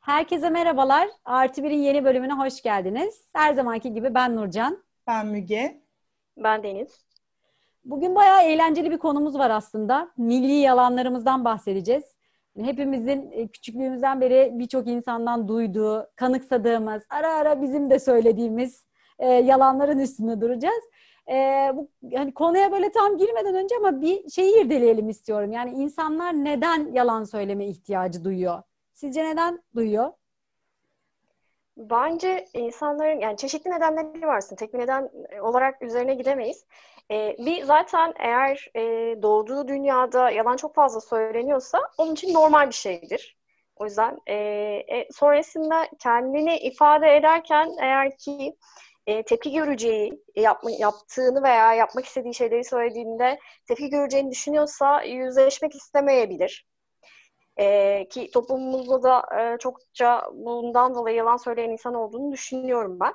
Herkese merhabalar. Artı Bir'in yeni bölümüne hoş geldiniz. Her zamanki gibi ben Nurcan. Ben Müge. Ben Deniz. Bugün bayağı eğlenceli bir konumuz var aslında. Milli yalanlarımızdan bahsedeceğiz. Hepimizin e, küçüklüğümüzden beri birçok insandan duyduğu, kanıksadığımız, ara ara bizim de söylediğimiz e, yalanların üstünde duracağız. E, bu hani konuya böyle tam girmeden önce ama bir şeyi irdeleyelim istiyorum. Yani insanlar neden yalan söyleme ihtiyacı duyuyor? Sizce neden duyuyor? Bence insanların yani çeşitli nedenleri varsın. Tek bir neden olarak üzerine gidemeyiz. Ee, bir zaten eğer e, doğduğu dünyada yalan çok fazla söyleniyorsa onun için normal bir şeydir. O yüzden e, e, sonrasında kendini ifade ederken eğer ki e, tepki göreceği, yapma, yaptığını veya yapmak istediği şeyleri söylediğinde tepki göreceğini düşünüyorsa yüzleşmek istemeyebilir. E, ki toplumumuzda da e, çokça bundan dolayı yalan söyleyen insan olduğunu düşünüyorum ben.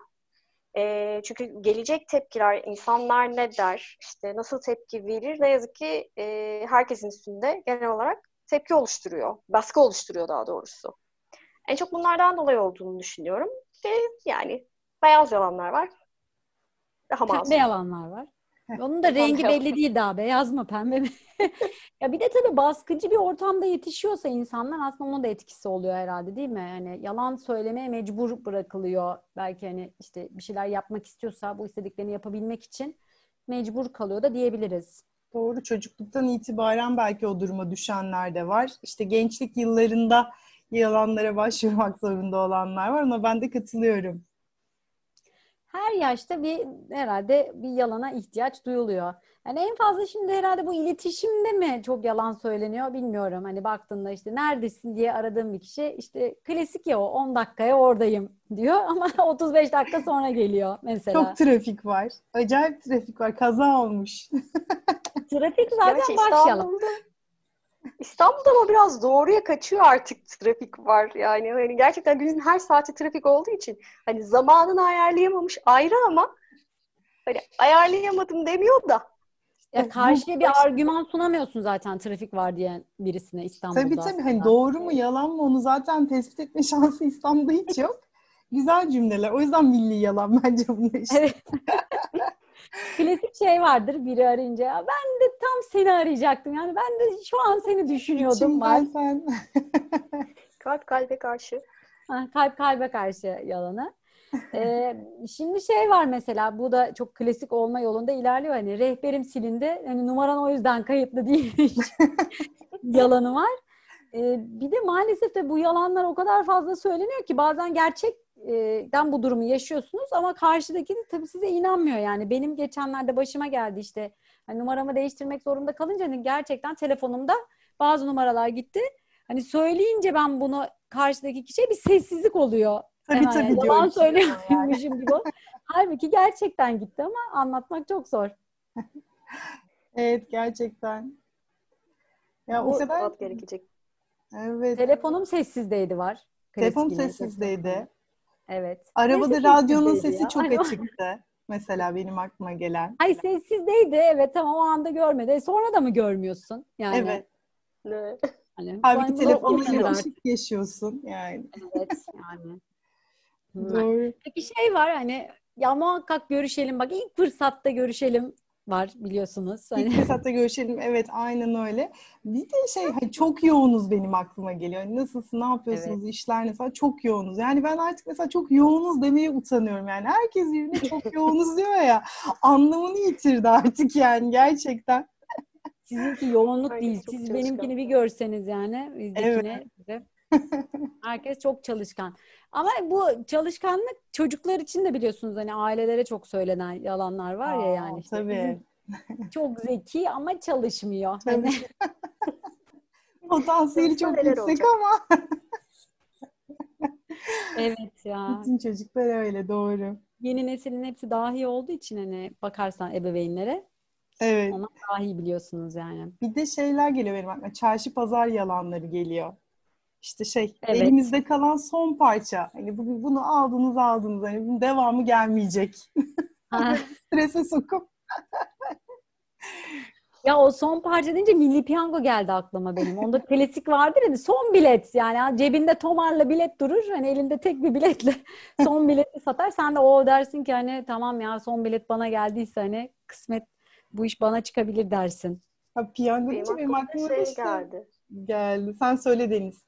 E, çünkü gelecek tepkiler, insanlar ne der, işte nasıl tepki verir ne yazık ki e, herkesin üstünde genel olarak tepki oluşturuyor, baskı oluşturuyor daha doğrusu. En çok bunlardan dolayı olduğunu düşünüyorum. Ve yani beyaz yalanlar var. Daha masum. Pembe yalanlar var. Onun da rengi belli değil daha. Beyaz mı pembe mi? ya bir de tabii baskıcı bir ortamda yetişiyorsa insanlar aslında onun da etkisi oluyor herhalde değil mi? Yani yalan söylemeye mecbur bırakılıyor. Belki hani işte bir şeyler yapmak istiyorsa bu istediklerini yapabilmek için mecbur kalıyor da diyebiliriz. Doğru çocukluktan itibaren belki o duruma düşenler de var. İşte gençlik yıllarında yalanlara başvurmak zorunda olanlar var ama ben de katılıyorum her yaşta bir herhalde bir yalana ihtiyaç duyuluyor. Yani en fazla şimdi herhalde bu iletişimde mi çok yalan söyleniyor bilmiyorum. Hani baktığında işte neredesin diye aradığım bir kişi işte klasik ya o 10 dakikaya oradayım diyor ama 35 dakika sonra geliyor mesela. Çok trafik var. Acayip trafik var. Kaza olmuş. trafik zaten baş yalan. İstanbul'da ama biraz doğruya kaçıyor artık trafik var. Yani hani gerçekten günün her saati trafik olduğu için hani zamanını ayarlayamamış ayrı ama hani ayarlayamadım demiyor da. Ya karşıya bir argüman sunamıyorsun zaten trafik var diye birisine İstanbul'da. Tabii tabii. Hani doğru mu yalan mı onu zaten tespit etme şansı İstanbul'da hiç yok. Güzel cümleler. O yüzden milli yalan bence bunlar işte. Evet. Klasik şey vardır biri arayınca. Ben de tam seni arayacaktım. Yani ben de şu an seni düşünüyordum. Ben sen. kalp kalbe karşı. Ha, kalp kalbe karşı yalanı. Ee, şimdi şey var mesela bu da çok klasik olma yolunda ilerliyor. Hani rehberim silindi. Hani numaran o yüzden kayıtlı değil. yalanı var. Bir de maalesef de bu yalanlar o kadar fazla söyleniyor ki bazen gerçek den bu durumu yaşıyorsunuz ama karşıdaki de tabii size inanmıyor yani. Benim geçenlerde başıma geldi işte hani numaramı değiştirmek zorunda kalınca hani gerçekten telefonumda bazı numaralar gitti. Hani söyleyince ben bunu karşıdaki kişiye bir sessizlik oluyor. Tabii Hemen tabii yani. Yalan söylüyormuşum yani. gibi. Halbuki gerçekten gitti ama anlatmak çok zor. evet gerçekten. Ya o, o kadar gerekecek. Evet. Telefonum sessizdeydi var. Telefon sessizdeydi. Evet. Arabada Neyse, radyonun sesi ya. çok açıktı. Mesela benim aklıma gelen. Ay sessizdeydi evet tamam o anda görmedi. E, sonra da mı görmüyorsun? Yani. Evet. Ne? Hani, Halbuki telefonla ışık yaşıyorsun yani. Evet yani. Doğru. Peki şey var hani ya muhakkak görüşelim bak ilk fırsatta görüşelim var biliyorsunuz. Hani... İlk fırsatta görüşelim. Evet aynen öyle. Bir de şey hani çok yoğunuz benim aklıma geliyor. Hani nasılsın, ne yapıyorsunuz, evet. işler ne çok yoğunuz. Yani ben artık mesela çok yoğunuz demeye utanıyorum yani. Herkes birbirine çok yoğunuz diyor ya. Anlamını yitirdi artık yani gerçekten. Sizinki yoğunluk Aynen, değil. Siz benimkini bir görseniz yani. Bizdekine. Evet. Herkes çok çalışkan. Ama bu çalışkanlık çocuklar için de biliyorsunuz hani ailelere çok söylenen yalanlar var ya yani. Işte tabii. Çok zeki ama çalışmıyor. Hani. Potansiyeli çok yüksek olacak. ama. evet ya. Bütün çocuklar öyle doğru. Yeni neslin hepsi dahi olduğu için hani bakarsan ebeveynlere. Evet. Ona dahi biliyorsunuz yani. Bir de şeyler geliyor benim aklıma. Çarşı pazar yalanları geliyor işte şey evet. elimizde kalan son parça. Hani bugün bunu aldınız aldınız. Hani bunun devamı gelmeyecek. Strese sokup. Ya o son parça deyince Milli Piyango geldi aklıma benim. Onda klasik vardır ya son bilet yani cebinde tomarla bilet durur. Hani elinde tek bir biletle son bileti satar. Sen de o dersin ki hani tamam ya son bilet bana geldiyse hani kısmet bu iş bana çıkabilir dersin. Ha, piyango deyince benim aklıma şey işte geldi. geldi. Sen söyle Deniz.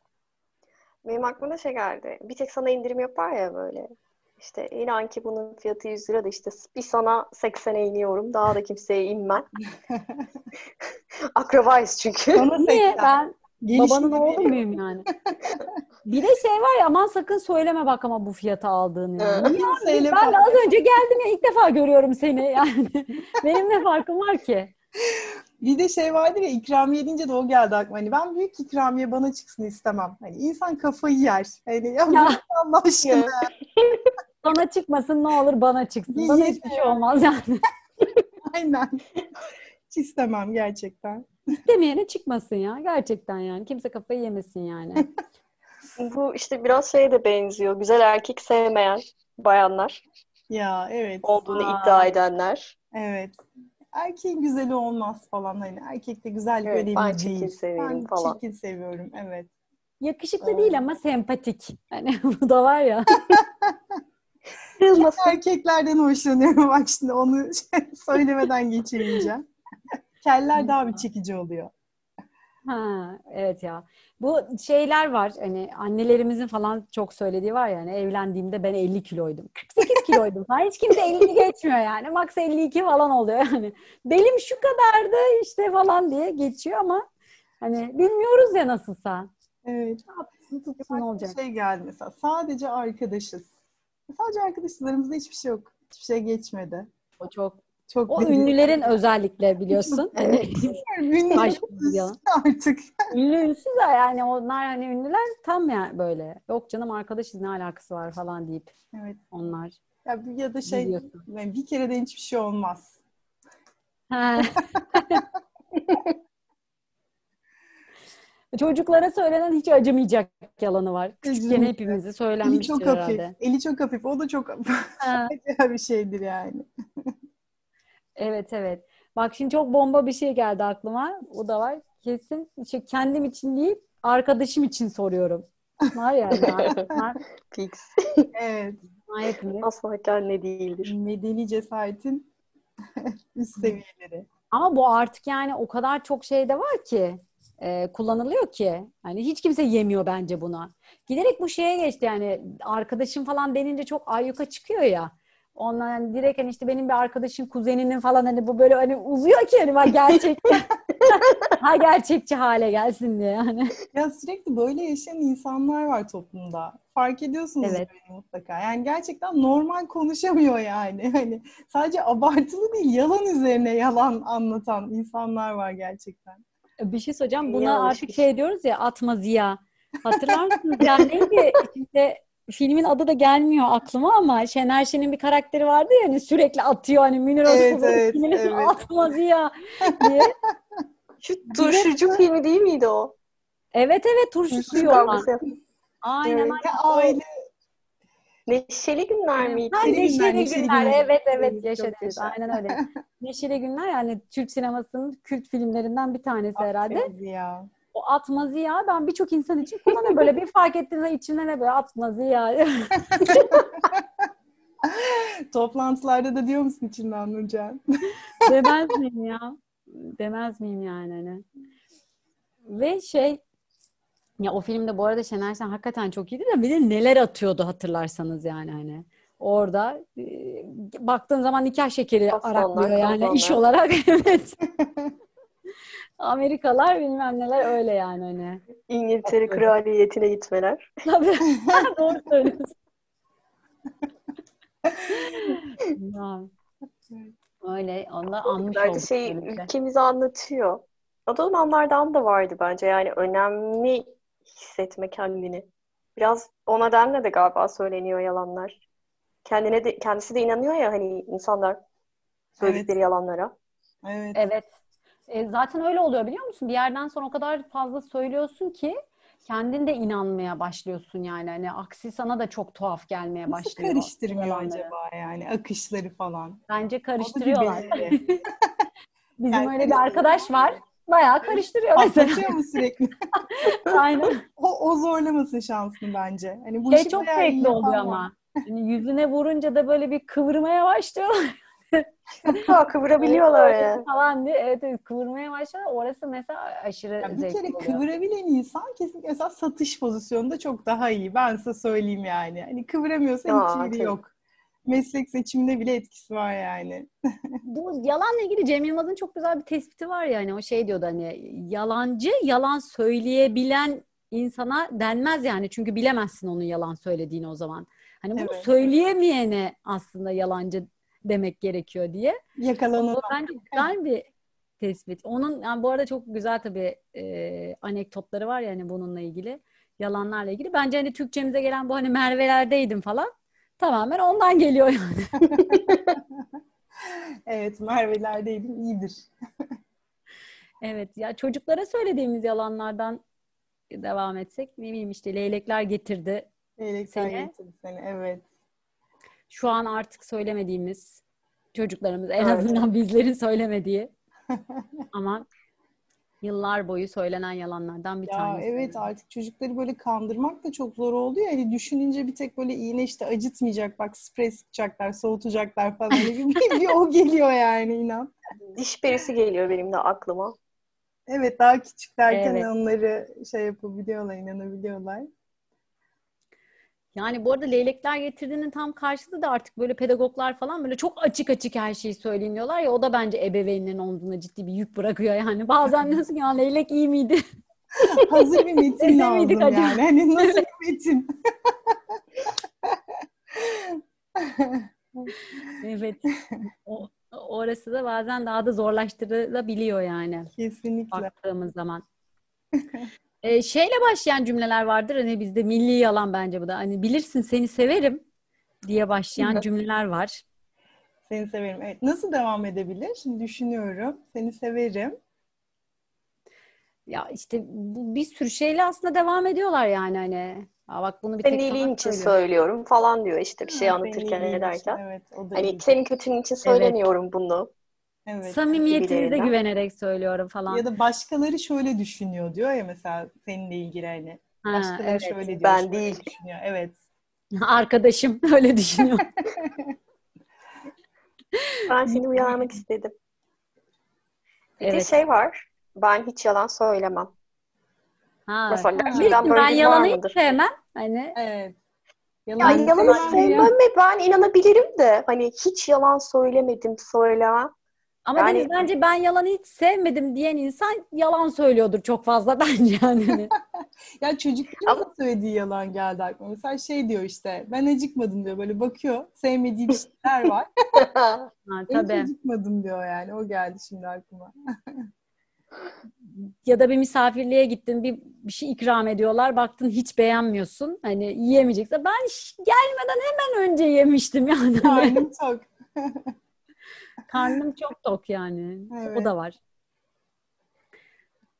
Benim aklıma da şey geldi. Bir tek sana indirim yapar ya böyle. İşte inan ki bunun fiyatı 100 lira da işte bir sana 80'e iniyorum. Daha da kimseye inmem. Akrabayız çünkü. Sana Niye? 80. Ben Gelişini babanın oğlu muyum yani? Bir de şey var ya aman sakın söyleme bak ama bu fiyata aldığını. Yani. Niye ben de az önce geldim ya ilk defa görüyorum seni yani. Benim ne farkım var ki? Bir de şey vardır ya ikramiye deyince de o geldi aklıma. Hani ben büyük ikramiye bana çıksın istemem. Hani insan kafayı yer. Hani ya, Ya. Allah aşkına. Sana çıkmasın ne olur bana çıksın. Bana hiçbir şey olmaz yani. Aynen. Hiç istemem gerçekten. İstemeyene çıkmasın ya. Gerçekten yani. Kimse kafayı yemesin yani. Bu işte biraz şeye de benziyor. Güzel erkek sevmeyen bayanlar Ya evet. olduğunu Aa. iddia edenler. Evet. Erkeğin güzeli olmaz falan hani erkekte güzellik Evet, önemli ben değil. çirkin seviyorum ben falan. çirkin seviyorum evet. Yakışıklı Evet. değil ama sempatik. Hani bu da var ya. Kırılmasın. Erkeklerden hoşlanıyorum bak şimdi onu söylemeden geçirmeyeceğim. Keller daha bir çekici oluyor. Ha, evet ya. Bu şeyler var hani annelerimizin falan çok söylediği var ya hani evlendiğimde ben 50 kiloydum. 48 kiloydum falan. Hiç kimse 50 geçmiyor yani. Max 52 falan oluyor yani. Belim şu kadardı işte falan diye geçiyor ama hani bilmiyoruz ya nasılsa. Evet. Ne yapsın tutsun olacak? şey geldi mesela sadece arkadaşız. Sadece arkadaşlarımızda hiçbir şey yok. Hiçbir şey geçmedi. O çok Çok o derin. ünlülerin özellikle biliyorsun. Hani Ünlü artık. ünlü ünsüz ya yani onlar hani ünlüler tam ya böyle. Yok canım arkadaşız ne alakası var falan deyip Evet. onlar. Ya, ya da şey Biliyorsun. yani bir kere de hiçbir şey olmaz. Çocuklara söylenen hiç acımayacak yalanı var. Küçükken Kesinlikle. hepimize Eli söylenmiştir çok hafif. herhalde. Eli çok hafif. O da çok bir şeydir yani. Evet evet. Bak şimdi çok bomba bir şey geldi aklıma. O da var. Kesin şey, kendim için değil arkadaşım için soruyorum. Var ya Fix. Evet. Asla kendi değildir. Medeni cesaretin üst seviyeleri. Ama bu artık yani o kadar çok şey de var ki e, kullanılıyor ki. Hani hiç kimse yemiyor bence buna. Giderek bu şeye geçti yani arkadaşım falan denince çok ayyuka çıkıyor ya. Ondan hani direkt hani işte benim bir arkadaşın kuzeninin falan hani bu böyle hani uzuyor ki hani bak gerçekçi. ha gerçekçi hale gelsin diye yani. Ya sürekli böyle yaşayan insanlar var toplumda. Fark ediyorsunuz Evet. böyle mutlaka. Yani gerçekten normal konuşamıyor yani. Hani sadece abartılı değil, yalan üzerine yalan anlatan insanlar var gerçekten. Bir şey söyleyeceğim. Buna alışmış. artık şey diyoruz ya atma ziya. Hatırlar mısınız? Yani neydi? İşte filmin adı da gelmiyor aklıma ama Şener Şen'in bir karakteri vardı ya hani sürekli atıyor hani Münir Evet, evet, evet. atma ziya diye. Şu turşucu filmi değil miydi o? Evet evet turşu suyu olan. Aynen Evet. aynen. Ya aile Neşeli günler miydi? Ha, Neşeli neşeli günler, günler, neşeli günler. Evet evet Evet, yaşa çok Deniz. yaşa. Aynen öyle. Neşeli günler yani Türk sinemasının kült filmlerinden bir tanesi herhalde. Aferin ya. O atma ziya ben birçok insan için kullanıyorum. Böyle bir fark ettiğinde içimde ne böyle atma ziya. Toplantılarda da diyor musun içinden Nurcan? Demez miyim ya? Demez miyim yani hani? Ve şey ya o filmde bu arada Şener Şen hakikaten çok iyiydi de bir de neler atıyordu hatırlarsanız yani hani. Orada e, baktığın zaman nikah şekeri Aslanlar, araklıyor yani iş olarak evet. Amerikalar bilmem neler öyle yani hani. İngiltere kraliyetine gitmeler. Tabii. Doğru söylüyorsun. Ya. Öyle. Onlar anmış Bence şey böylelikle. ülkemizi anlatıyor. O dönemlerden de vardı bence yani önemli hissetme kendini. Biraz o nedenle de galiba söyleniyor yalanlar. Kendine de kendisi de inanıyor ya hani insanlar söyledikleri yalanlara. Evet. Evet. E, zaten öyle oluyor biliyor musun? Bir yerden sonra o kadar fazla söylüyorsun ki kendin de inanmaya başlıyorsun yani. Hani aksi sana da çok tuhaf gelmeye Nasıl başlıyor. karıştırmıyor yalanları. acaba yani akışları falan? Bence karıştırıyorlar. Bizim Yani öyle bir arkadaş var. Bayağı karıştırıyor mesela. Patlatıyor mu sürekli? Aynen. o, o zorlamasın şansını bence. Hani bu Şey çok zevkli oluyor ama. Yani yüzüne vurunca da böyle bir kıvırmaya başlıyor. Kıvırabiliyorlar Öyle ya. Falan diye. Evet, evet kıvırmaya başlıyor. Orası mesela aşırı Ya bir kere oluyor. kıvırabilen insan kesinlikle mesela satış pozisyonunda çok daha iyi. Ben size söyleyeyim yani. Hani kıvıramıyorsa Ya, hiç yeri yok. Meslek seçiminde bile etkisi var yani. Bu yalanla ilgili Cem Yılmaz'ın çok güzel bir tespiti var yani. O şey diyordu hani yalancı yalan söyleyebilen insana denmez yani. Çünkü bilemezsin onun yalan söylediğini o zaman. Hani bunu Evet. söyleyemeyene aslında yalancı demek gerekiyor diye. Yakalanan O bence güzel bir tespit. Onun yani bu arada çok güzel tabii e, anekdotları var yani bununla ilgili. Yalanlarla ilgili. Bence hani Türkçemize gelen bu hani Merve'lerdeydim falan. Tamamen ondan geliyor yani. Evet Merve'lerdeydim iyidir. Evet ya çocuklara söylediğimiz yalanlardan devam etsek ne bileyim işte leylekler getirdi. Leylekler Seni. getirdi seni evet. Şu an artık söylemediğimiz çocuklarımız en Evet. azından bizlerin söylemediği ama yıllar boyu söylenen yalanlardan bir Ya tanesi. evet artık çocukları böyle kandırmak da çok zor oldu ya. Hani düşününce bir tek böyle iğne işte acıtmayacak bak sprey sıkacaklar, soğutacaklar falan. Hani bir, bir, bir o geliyor yani inan. Diş perisi geliyor benim de aklıma. Evet daha küçüklerken Evet. onları şey yapabiliyorlar, inanabiliyorlar. Yani bu arada leylekler getirdiğinin tam karşılığı da artık böyle pedagoglar falan böyle çok açık açık her şeyi söyleyin diyorlar ya o da bence ebeveynlerin omzuna ciddi bir yük bırakıyor yani. Bazen diyorsun ya leylek iyi miydi? Hazır bir metin lazım yani. Hani nasıl bir metin? Evet. O, orası da bazen daha da zorlaştırılabiliyor yani Kesinlikle. baktığımız zaman. Ee, şeyle başlayan cümleler vardır hani bizde milli yalan bence bu da. Hani bilirsin seni severim diye başlayan cümleler var. Seni severim. Evet. Nasıl devam edebilir? Şimdi düşünüyorum. Seni severim. Ya işte bu, bir sürü şeyle aslında devam ediyorlar yani hani. Aa bak bunu bir Senin tek iyiliğin için söylüyorum. söylüyorum falan diyor işte bir şey Ha, anlatırken için, ederken. Evet, o da Hani iyi. senin kötünün için söylemiyorum bunu. Evet. Samimiyetinize güvenerek söylüyorum falan. Ya da başkaları şöyle düşünüyor diyor ya mesela seninle ilgili hani. Ha, Başkaları evet. şöyle diyor. ben şöyle değil. Düşünüyor. Evet. Arkadaşım öyle düşünüyor. Ben seni uyarmak istedim. Bir de Evet. şey var. Ben hiç yalan söylemem. Ha, Mesela ha. gerçekten böyle ben yalanı hiç sevmem. Hani Evet. Ya Yalan yalanı söylemen sevmem ve ben inanabilirim de hani hiç yalan söylemedim söylemem. Ama Yani- Deniz bence ben yalanı hiç sevmedim diyen insan yalan söylüyordur çok fazla bence yani. Ya çocukların da söylediği yalan geldi aklıma. Mesela şey diyor işte ben acıkmadım diyor böyle bakıyor sevmediği bir şeyler var. ha, Ben tabii. acıkmadım diyor yani o geldi şimdi aklıma. Ya da bir misafirliğe gittin bir, bir şey ikram ediyorlar baktın hiç beğenmiyorsun. Hani yiyemeyeceksin. Ben gelmeden hemen önce yemiştim yani. Karnım tok. Karnım çok tok yani. Evet. O da var.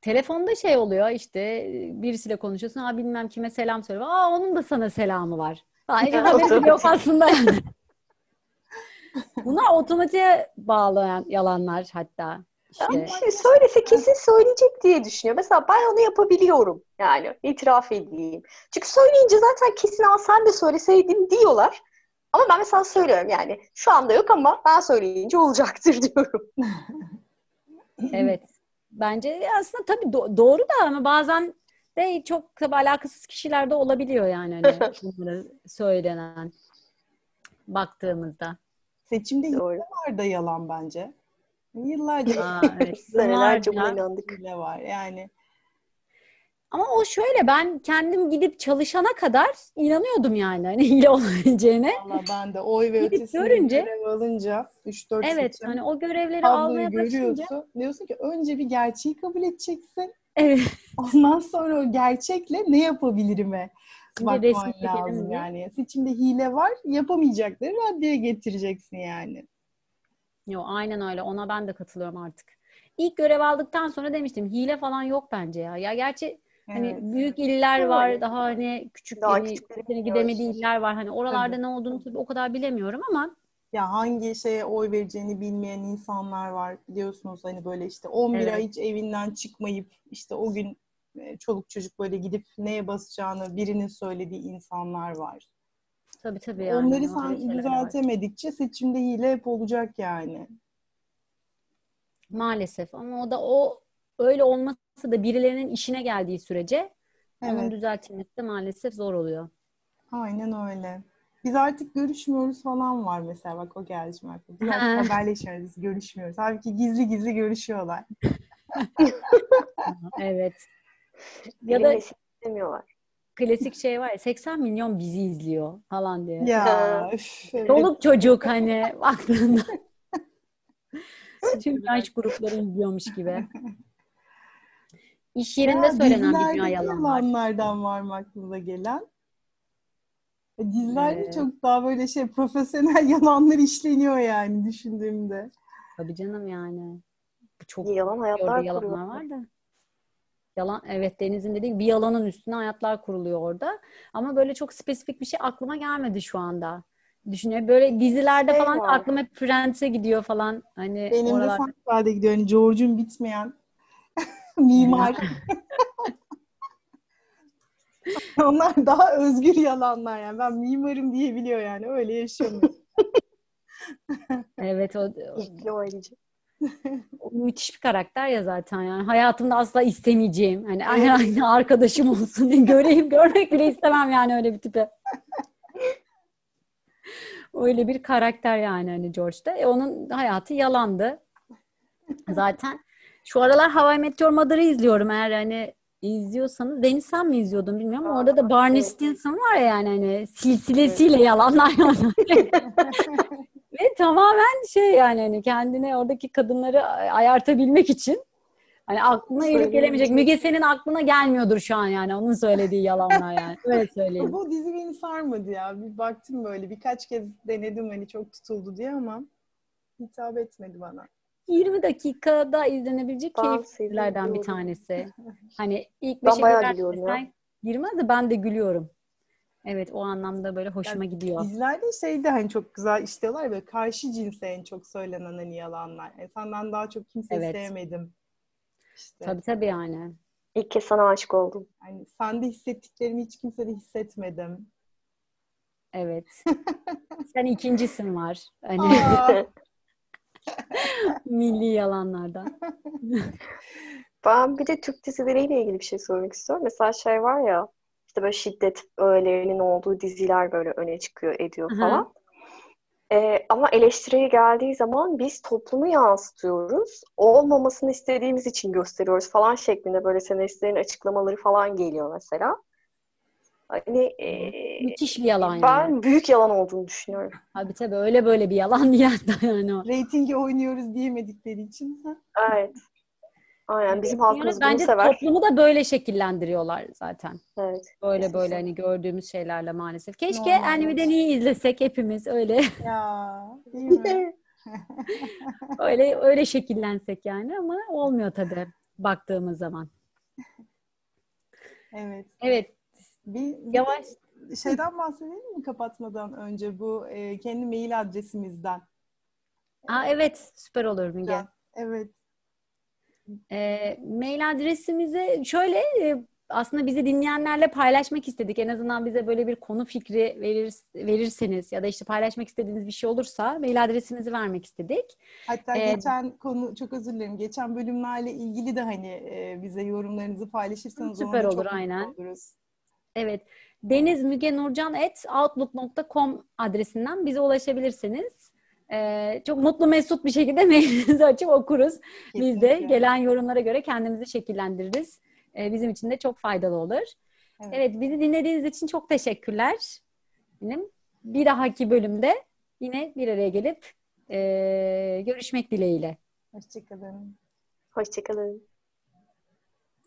Telefonda şey oluyor işte birisiyle konuşuyorsun. Ha bilmem kime selam söyle. Aa onun da sana selamı var. Ha, hiç haberim yok aslında. Bunlar otomatiğe bağlayan yalanlar hatta. İşte. şey söylese kesin söyleyecek diye düşünüyor. Mesela ben onu yapabiliyorum yani itiraf edeyim. Çünkü söyleyince zaten kesin al sen de söyleseydin diyorlar. Ama ben mesela söylüyorum yani şu anda yok ama ben söyleyince olacaktır diyorum. Evet. Bence aslında tabii do- doğru da ama bazen de çok tabii alakasız kişilerde olabiliyor yani hani bunları söylenen baktığımızda. Seçimde Doğru. var da yalan bence. Yıllarca Aa, evet. Senelerce Yıllarca. buna inandık. var yani. Ama o şöyle ben kendim gidip çalışana kadar inanıyordum yani hani hile olabileceğine. Valla ben de oy ve ötesinde görünce- görev alınca 3-4 Evet seçim hani o görevleri almaya başlayınca görüyorsun. Diyorsun ki önce bir gerçeği kabul edeceksin. evet Ondan sonra o gerçekle ne yapabilirim'e bakman lazım yani. Seçimde hile var, yapamayacakları raddeye getireceksin yani. Yo, aynen öyle. Ona ben de katılıyorum artık. İlk görev aldıktan sonra demiştim hile falan yok bence ya. Ya gerçi hani Evet. büyük iller var, daha hani küçük Daha küçükleri kimsenin gidemediği iller var. Hani oralarda Tabii. ne olduğunu tabii o kadar bilemiyorum ama ya hangi şeye oy vereceğini bilmeyen insanlar var biliyorsunuz hani böyle işte 11 Evet. ay hiç evinden çıkmayıp işte o gün e, çoluk çocuk böyle gidip neye basacağını birinin söylediği insanlar var. Tabii tabii yani. Onları sen var. düzeltemedikçe seçimde hile hep olacak yani. Maalesef ama o da o öyle olması da birilerinin işine geldiği sürece onun Evet, düzeltilmesi de maalesef zor oluyor. aynen öyle. Biz artık görüşmüyoruz falan var mesela bak o geldi şimdi aklıma. Biz artık haberleşmiyoruz, biz görüşmüyoruz. Halbuki gizli gizli görüşüyorlar. Evet. Ya da istemiyorlar. klasik şey var ya 80 milyon bizi izliyor falan diye. Ya. Çoluk çocuk hani baktığında. Tüm yaş grupları izliyormuş gibi. İş yerinde Ya söylenen bir dünya yalan var. yalanlardan var mı aklınıza gelen? E, Dizilerde Evet. çok daha böyle şey profesyonel yalanlar işleniyor yani düşündüğümde. Tabii canım yani. Bu çok Yalan hayatlar yalanlar var da. Yalan evet Deniz'in dediği gibi bir yalanın üstüne hayatlar kuruluyor orada. Ama böyle çok spesifik bir şey aklıma gelmedi şu anda. Düşünüyorum böyle dizilerde Şey falan var. aklım hep Friends'e gidiyor falan. Hani Benim de oralar. Seinfeld'e gidiyor. Hani George'un bitmeyen mimar. Onlar daha özgür yalanlar yani. Ben mimarım diyebiliyor yani. Öyle yaşamıyor. Evet o, ayrıca. o müthiş bir karakter ya zaten yani. Hayatımda asla istemeyeceğim. Hani herhangi arkadaşım olsun diye göreyim görmek bile istemem yani öyle bir tipe. Öyle bir karakter yani hani George'da. E, onun hayatı yalandı. Zaten şu aralar How I Met Your Mother'ı izliyorum eğer hani izliyorsanız. Deniz sen mi izliyordun bilmiyorum ama orada da Barney evet. Stinson var ya yani hani silsilesiyle yalanlar yani. Ve tamamen şey yani hani kendine oradaki kadınları ayartabilmek için hani aklına Söyleyeyim gelemeyecek. Müge senin aklına gelmiyordur şu an yani onun söylediği yalanlar yani. Öyle söyleyeyim. Bu dizi beni sarmadı ya. Bir baktım böyle birkaç kez denedim hani çok tutuldu diye ama hitap etmedi bana. 20 dakikada izlenebilecek dizilerden bir tanesi. Hani ilk Ben beşe bayağı girer gülüyorum ya. desen girmez de ben de gülüyorum. Evet o anlamda böyle hoşuma gidiyor. Dizilerde şey de hani çok güzel işliyorlar böyle karşı cinse en çok söylenen hani yalanlar. Yani senden daha çok kimseyi Evet. sevmedim. İşte Tabii tabii yani. İlk kez sana aşık oldum. hani sende hissettiklerimi hiç kimsede hissetmedim. Evet. Sen ikincisin var. Hani milli yalanlardan. Ben bir de Türk dizileriyle ilgili bir şey söylemek istiyorum. Mesela şey var ya işte böyle şiddet öğelerinin olduğu diziler böyle öne çıkıyor ediyor falan. Ee, ama eleştiriye geldiği zaman biz toplumu yansıtıyoruz. Olmamasını istediğimiz için gösteriyoruz falan şeklinde böyle senaristlerin açıklamaları falan geliyor mesela. Hani e, Müthiş bir yalan yani. ben büyük yalan olduğunu düşünüyorum. Tabii tabii öyle böyle bir yalan değil hatta yani o. reytingi oynuyoruz diyemedikleri için. Evet. Aynen bizim Yani halkımız bunu bence sever. toplumu da böyle şekillendiriyorlar zaten. Evet. Böyle Kesinlikle. böyle hani gördüğümüz şeylerle maalesef. Keşke Normal. animeden iyi izlesek hepimiz öyle Ya değil mi? öyle öyle şekillensek yani ama olmuyor tabii baktığımız zaman. Evet. Evet Bir, bir yavaş de şeyden bahsedelim mi kapatmadan önce bu e, kendi mail adresimizden. Aa, evet süper olur Müge. Ya, Evet. E, mail adresimizi şöyle e, aslında bizi dinleyenlerle paylaşmak istedik. En azından bize böyle bir konu fikri verir, verirseniz ya da işte paylaşmak istediğiniz bir şey olursa mail adresimizi vermek istedik. Hatta Ee, geçen konu çok özür dilerim. Geçen bölümlerle ilgili de hani e, bize yorumlarınızı paylaşırsanız Süper olur, çok aynen. oluruz. Evet. denizmügenurcan.outlook.com adresinden bize ulaşabilirsiniz. Ee, çok mutlu mesut bir şekilde mailinizi açıp okuruz. Biz de Kesinlikle. gelen yorumlara göre kendimizi şekillendiririz. Ee, bizim için de çok faydalı olur. Evet. Evet, bizi dinlediğiniz için çok teşekkürler. Benim bir dahaki bölümde yine bir araya gelip e, görüşmek dileğiyle. Hoşçakalın. Hoşçakalın.